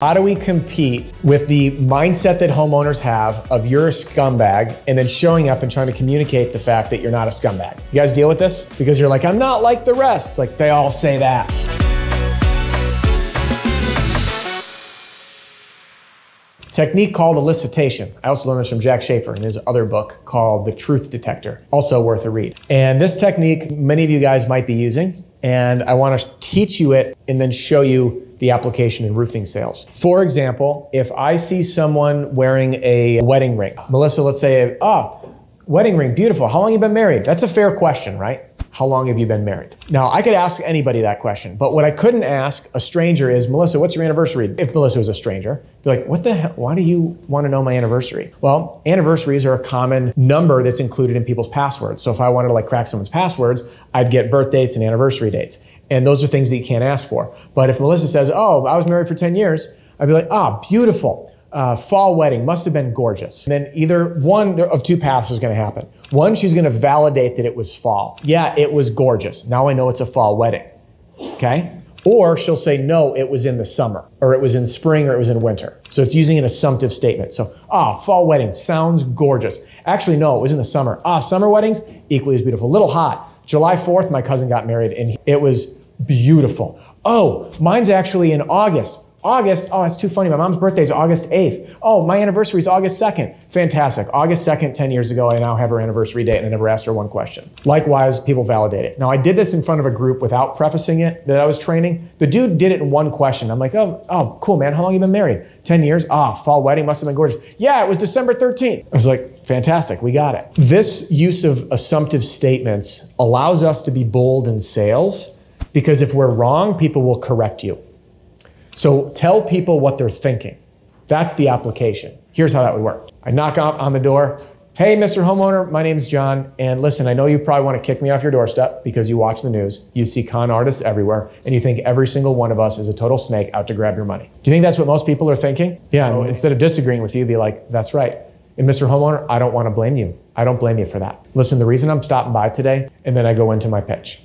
How do we compete with the mindset that homeowners have of you're a scumbag and then showing up and trying to communicate the fact that you're not a scumbag? You guys deal with this? Because you're like, I'm not like the rest. It's like they all say that. Technique called elicitation. I also learned this from Jack Schafer in his other book called The Truth Detector, also worth a read. And this technique, many of you guys might be using, and I want to teach you it and then show you the application in roofing sales. For example, if I see someone wearing a wedding ring, Melissa, let's say, ah, oh, wedding ring, beautiful. How long you been married? That's a fair question, right? How long have you been married? Now, I could ask anybody that question, but what I couldn't ask a stranger is, Melissa, what's your anniversary? If Melissa was a stranger, be like, what the hell? Why do you want to know my anniversary? Well, anniversaries are a common number that's included in people's passwords. So if I wanted to like crack someone's passwords, I'd get birth dates and anniversary dates. And those are things that you can't ask for. But if Melissa says, oh, I was married for 10 years, I'd be like, ah, beautiful uh, fall wedding must have been gorgeous. And then either one of two paths is going to happen. One, she's going to validate that it was fall. Yeah, it was gorgeous. Now I know it's a fall wedding. Okay? Or she'll say, no, it was in the summer, or it was in spring, or it was in winter. So it's using an assumptive statement. So, ah, fall wedding sounds gorgeous. Actually, no, it was in the summer. Ah, summer weddings, equally as beautiful. Little hot. July 4th, my cousin got married, and it was beautiful. Oh, mine's actually in August. August, oh, it's too funny. My mom's birthday is August 8th. Oh, my anniversary is August 2nd. Fantastic. August 2nd, 10 years ago, I now have her anniversary date and I never asked her one question. Likewise, people validate it. Now, I did this in front of a group without prefacing it that I was training. The dude did it in one question. I'm like, oh, oh, cool, man. How long you been married? 10 years? Ah, fall wedding must have been gorgeous. Yeah, it was December 13th. I was like, fantastic, we got it. This use of assumptive statements allows us to be bold in sales because if we're wrong, people will correct you. So tell people what they're thinking. That's the application. Here's how that would work. I knock on the door. Hey, Mr. Homeowner, my name's John. And listen, I know you probably want to kick me off your doorstep because you watch the news. You see con artists everywhere, and you think every single one of us is a total snake out to grab your money. Do you think that's what most people are thinking? Yeah, and instead of disagreeing with you, be like, that's right. And Mr. Homeowner, I don't want to blame you. I don't blame you for that. Listen, the reason I'm stopping by today, and then I go into my pitch.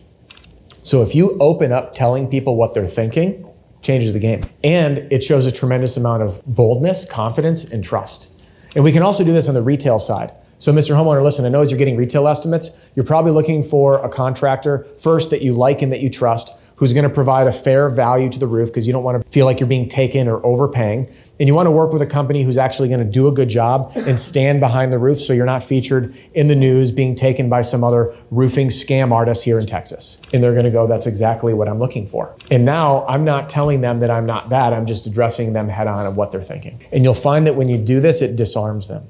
So if you open up telling people what they're thinking, changes the game. And it shows a tremendous amount of boldness, confidence, and trust. And we can also do this on the retail side. So, Mr. Homeowner, listen, I know as you're getting retail estimates, you're probably looking for a contractor first that you like and that you trust who's going to provide a fair value to the roof because you don't want to feel like you're being taken or overpaying. And you want to work with a company who's actually going to do a good job and stand behind the roof so you're not featured in the news being taken by some other roofing scam artist here in Texas. And they're going to go, that's exactly what I'm looking for. And now I'm not telling them that I'm not that, I'm just addressing them head on of what they're thinking. And you'll find that when you do this, it disarms them.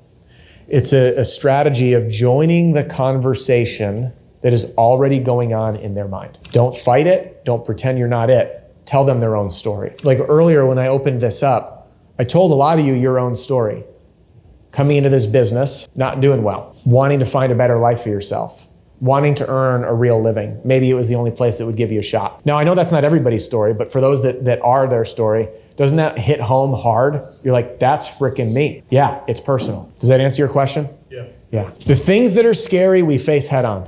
It's a, a strategy of joining the conversation that is already going on in their mind. Don't fight it. Don't pretend you're not it. Tell them their own story. Like earlier when I opened this up, I told a lot of you your own story. Coming into this business, not doing well, wanting to find a better life for yourself, wanting to earn a real living. Maybe it was the only place that would give you a shot. Now, I know that's not everybody's story, but for those that, that are their story, doesn't that hit home hard? You're like, that's freaking me. Yeah, it's personal. Does that answer your question? Yeah. Yeah. The things that are scary, we face head on.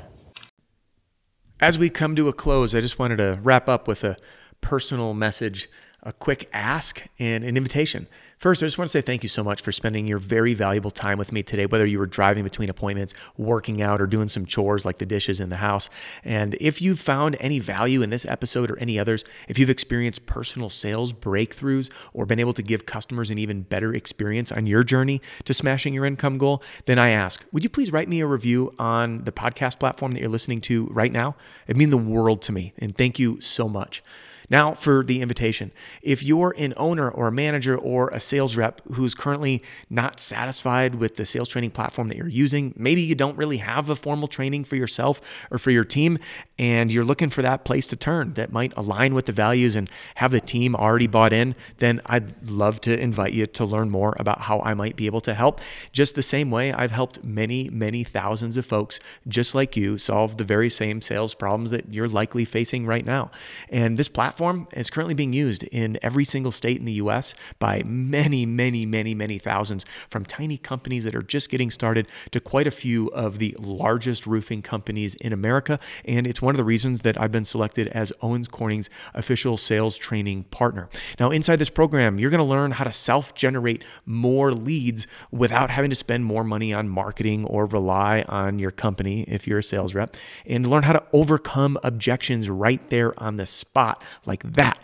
As we come to a close, I just wanted to wrap up with a personal message, a quick ask, and an invitation. First, I just want to say thank you so much for spending your very valuable time with me today, whether you were driving between appointments, working out, or doing some chores like the dishes in the house. And if you've found any value in this episode or any others, if you've experienced personal sales breakthroughs or been able to give customers an even better experience on your journey to smashing your income goal, then I ask, would you please write me a review on the podcast platform that you're listening to right now? It'd mean the world to me. And thank you so much. Now, for the invitation. If you're an owner or a manager or a sales rep who's currently not satisfied with the sales training platform that you're using, maybe you don't really have a formal training for yourself or for your team, and you're looking for that place to turn that might align with the values and have the team already bought in, then I'd love to invite you to learn more about how I might be able to help. Just the same way I've helped many, many thousands of folks just like you solve the very same sales problems that you're likely facing right now. And this platform platform is currently being used in every single state in the US by many, many, many, many thousands, from tiny companies that are just getting started to quite a few of the largest roofing companies in America. And it's one of the reasons that I've been selected as Owens Corning's official sales training partner. Now, inside this program, you're going to learn how to self generate more leads without having to spend more money on marketing or rely on your company if you're a sales rep, and learn how to overcome objections right there on the spot, like that,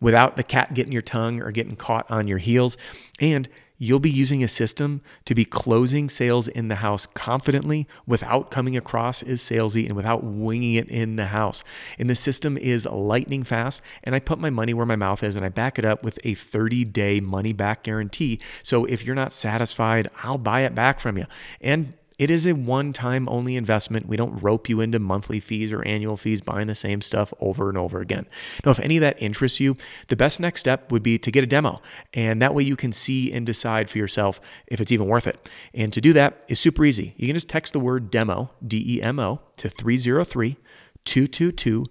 without the cat getting your tongue or getting caught on your heels. And you'll be using a system to be closing sales in the house confidently without coming across as salesy and without winging it in the house. And the system is lightning fast. And I put my money where my mouth is and I back it up with a 30 day money back guarantee. So if you're not satisfied, I'll buy it back from you. And it is a one time only investment. We don't rope you into monthly fees or annual fees buying the same stuff over and over again. Now, if any of that interests you, the best next step would be to get a demo. And that way you can see and decide for yourself if it's even worth it. And to do that is super easy. You can just text the word demo, D E M O, to 303 222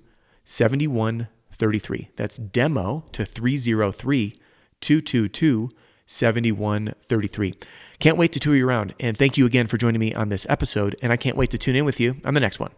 7133. That's demo to 303 222 7133. Can't wait to tour you around. And thank you again for joining me on this episode. And I can't wait to tune in with you on the next one.